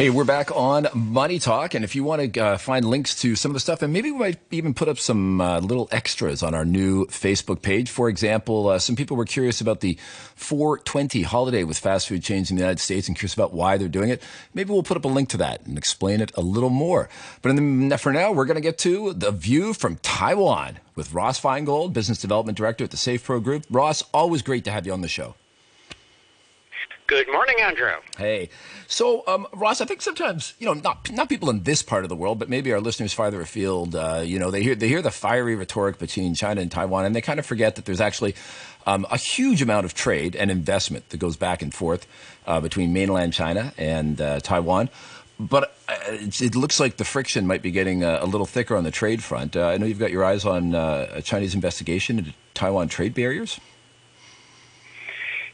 Hey, we're back on Money Talk, and if you want to uh, find links to some of the stuff, and maybe we might even put up some uh, little extras on our new Facebook page. For example, uh, some people were curious about the 420 holiday with fast food chains in the United States and curious about why they're doing it. Maybe we'll put up a link to that and explain it a little more. But the, for now, we're going to get to the view from Taiwan with Ross Feingold, Business Development Director at the SafePro Group. Ross, always great to have you on the show. Good morning, Andrew. Hey, so um, Ross, I think sometimes you know not not people in this part of the world, but maybe our listeners farther afield, uh, you know, they hear they hear the fiery rhetoric between China and Taiwan, and they kind of forget that there's actually um, a huge amount of trade and investment that goes back and forth uh, between mainland China and uh, Taiwan. But uh, it looks like the friction might be getting a, a little thicker on the trade front. Uh, I know you've got your eyes on uh, a Chinese investigation into Taiwan trade barriers.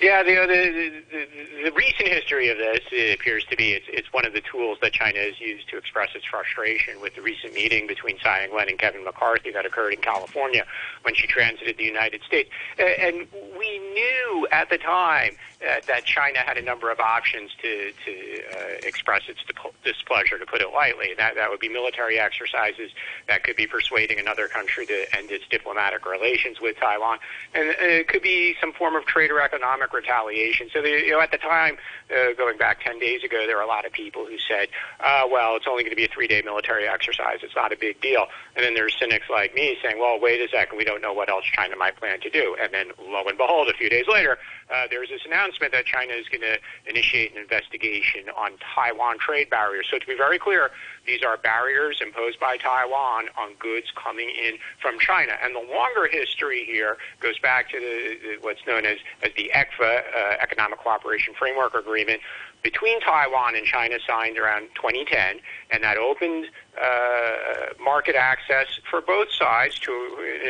Yeah, the, the, the, the recent history of this appears to be it's, it's one of the tools that China has used to express its frustration with the recent meeting between Tsai Ing-wen and Kevin McCarthy that occurred in California when she transited the United States. And we knew at the time uh, that China had a number of options to, to uh, express its displeasure, to put it lightly. That, that would be military exercises, that could be persuading another country to end its diplomatic relations with Taiwan, and it could be some form of trade or economic economic retaliation. So, the, you know, at the time, uh, going back 10 days ago, there were a lot of people who said, uh, well, it's only going to be a three day military exercise. It's not a big deal. And then there's cynics like me saying, well, wait a second, we don't know what else China might plan to do. And then, lo and behold, a few days later, uh, there's this announcement that China is going to initiate an investigation on Taiwan trade barriers. So, to be very clear, these are barriers imposed by Taiwan on goods coming in from China. And the longer history here goes back to the, the, what's known as, as the ECFA, uh, Economic Cooperation Framework Agreement, between Taiwan and China signed around 2010, and that opened uh, market access for both sides to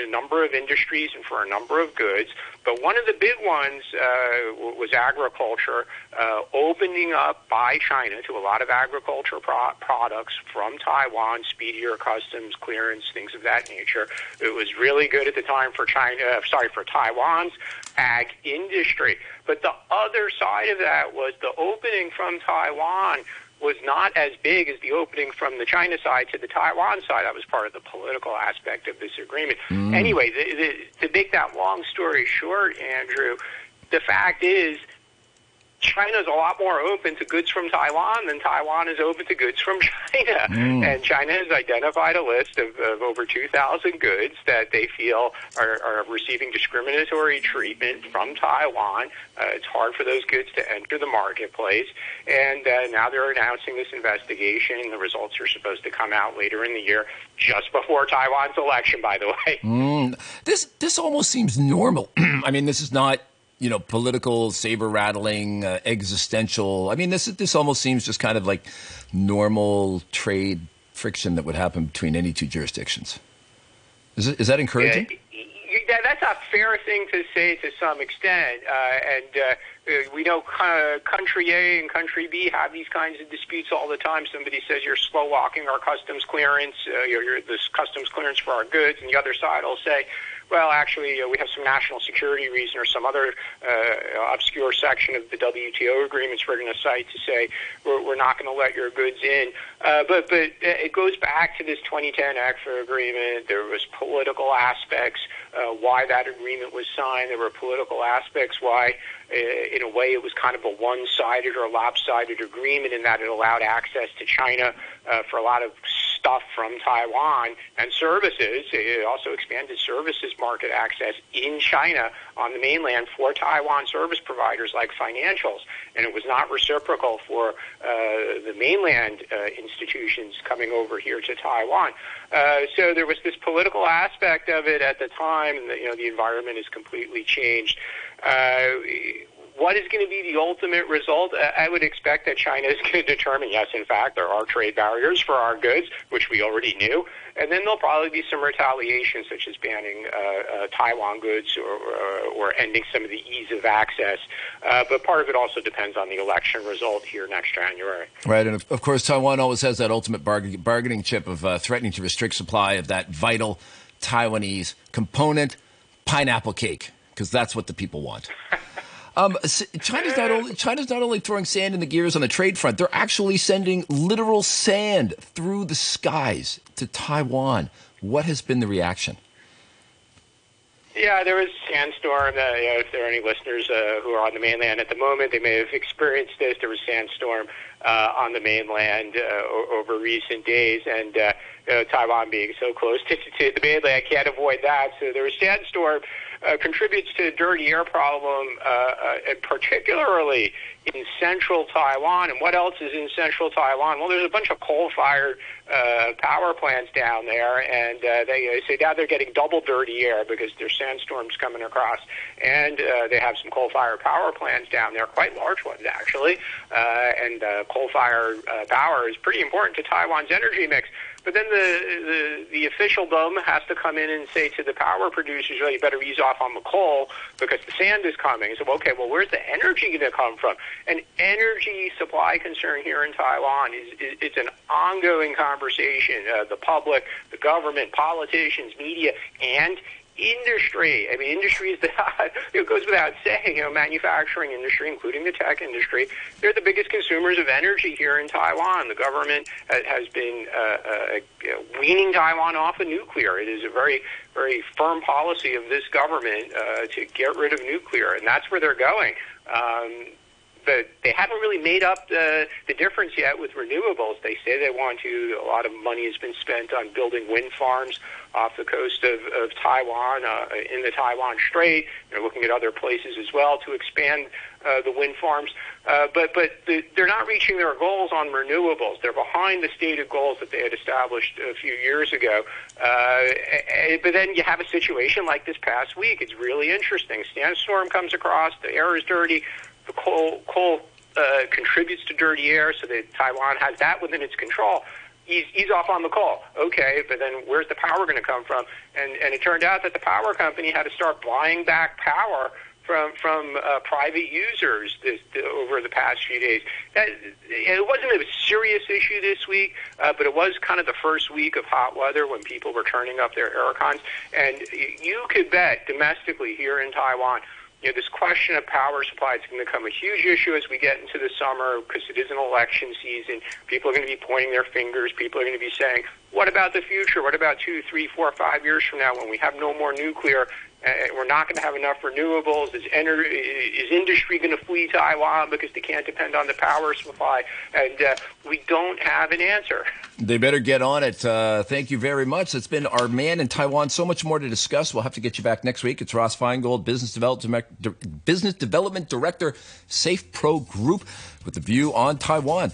a number of industries and for a number of goods. But one of the big ones uh, was agriculture, uh, opening up by China to a lot of agriculture pro- products from Taiwan, speedier customs clearance, things of that nature. It was really good at the time for China, uh, sorry, for Taiwan's ag industry. But the other side of that was the opening from Taiwan was not as big as the opening from the China side to the Taiwan side. That was part of the political aspect of this agreement. Mm. Anyway, the, the, to make that long story short, Andrew, the fact is China is a lot more open to goods from Taiwan than Taiwan is open to goods from China. Mm. And China has identified a list of, of over 2,000 goods that they feel are, are receiving discriminatory treatment from Taiwan. Uh, it's hard for those goods to enter the marketplace. And uh, now they're announcing this investigation. The results are supposed to come out later in the year, just before Taiwan's election, by the way. Mm. This, this almost seems normal. I mean, this is not you know, political, saber rattling, uh, existential. I mean, this this almost seems just kind of like normal trade friction that would happen between any two jurisdictions. Is that encouraging? Yeah, that's a fair thing to say to some extent, uh, and uh, we know country A and country B have these kinds of disputes all the time. Somebody says you're slow walking our customs clearance, uh, you're, you're this customs clearance for our goods, and the other side will say well, actually, uh, we have some national security reason or some other uh, obscure section of the WTO agreements we're going to cite to say we're, we're not going to let your goods in. Uh, but but it goes back to this 2010 ECFA agreement. There was political aspects uh, why that agreement was signed. There were political aspects why, uh, in a way, it was kind of a one-sided or lopsided agreement in that it allowed access to China uh, for a lot of stuff from Taiwan and services. It also expanded services market access in China on the mainland for Taiwan service providers like financials. And it was not reciprocal for uh, the mainland uh, institutions coming over here to Taiwan. Uh, so there was this political aspect of it at the time. And the, you know, the environment has completely changed. Uh, what is going to be the ultimate result? I would expect that China is going to determine, yes, in fact, there are trade barriers for our goods, which we already knew. And then there'll probably be some retaliation, such as banning uh, uh, Taiwan goods or, or, or, ending some of the ease of access. Uh, but part of it also depends on the election result here next January. Right. And of, of course, Taiwan always has that ultimate bargain, bargaining chip of uh, threatening to restrict supply of that vital Taiwanese component, pineapple cake, because that's what the people want. Um, China's not only China's not only throwing sand in the gears on the trade front; they're actually sending literal sand through the skies to Taiwan. What has been the reaction? Yeah, there was a sandstorm. Uh, you know, if there are any listeners uh, who are on the mainland at the moment, they may have experienced this. There was sandstorm uh, on the mainland uh, over recent days, and uh, you know, Taiwan being so close to, to the mainland, I can't avoid that. So there was sandstorm uh, contributes to the dirty air problem, uh, uh, and particularly in central Taiwan. And what else is in central Taiwan? Well, there's a bunch of coal-fired uh, power plants down there, and uh, they say now they're getting double dirty air because there's sandstorms coming across, and uh, they have some coal-fired power plants down there, quite large ones actually. Uh, and uh, coal-fired uh, power is pretty important to Taiwan's energy mix. But then the, the the officialdom has to come in and say to the power producers, well, you better ease off on the coal because the sand is coming. So, okay, well, where's the energy going to come from? An energy supply concern here in Taiwan is, is it's an ongoing conversation. Uh, the public, the government, politicians, media, and industry. I mean, industry is the, it goes without saying, you know, manufacturing industry, including the tech industry, they're the biggest consumers of energy here in Taiwan. The government has been uh, uh, weaning Taiwan off of nuclear. It is a very, very firm policy of this government uh, to get rid of nuclear, and that's where they're going. Um, but they haven't really made up the, the difference yet with renewables. They say they want to. A lot of money has been spent on building wind farms off the coast of, of Taiwan, uh, in the Taiwan Strait. They're looking at other places as well to expand uh, the wind farms. Uh, but but the, they're not reaching their goals on renewables. They're behind the stated goals that they had established a few years ago. Uh, but then you have a situation like this past week. It's really interesting. Sandstorm comes across. The air is dirty the coal coal uh, contributes to dirty air, so that Taiwan has that within its control. Ease, ease off on the coal. Okay, but then where's the power going to come from? And and it turned out that the power company had to start buying back power from from uh, private users this, the, over the past few days. That, it wasn't a serious issue this week, uh, but it was kind of the first week of hot weather when people were turning up their air cons. And you could bet domestically here in Taiwan, you know, this question of power supply is going to become a huge issue as we get into the summer because it is an election season. People are going to be pointing their fingers. People are going to be saying, what about the future? What about two, three, four, five years from now when we have no more nuclear uh, we're not going to have enough renewables. Is, is industry going to flee to Taiwan because they can't depend on the power supply? And uh, we don't have an answer. They better get on it. Uh, thank you very much. It's been our man in Taiwan. So much more to discuss. We'll have to get you back next week. It's Ross Feingold, Business Development, Business Development Director, Safe Pro Group, with the view on Taiwan.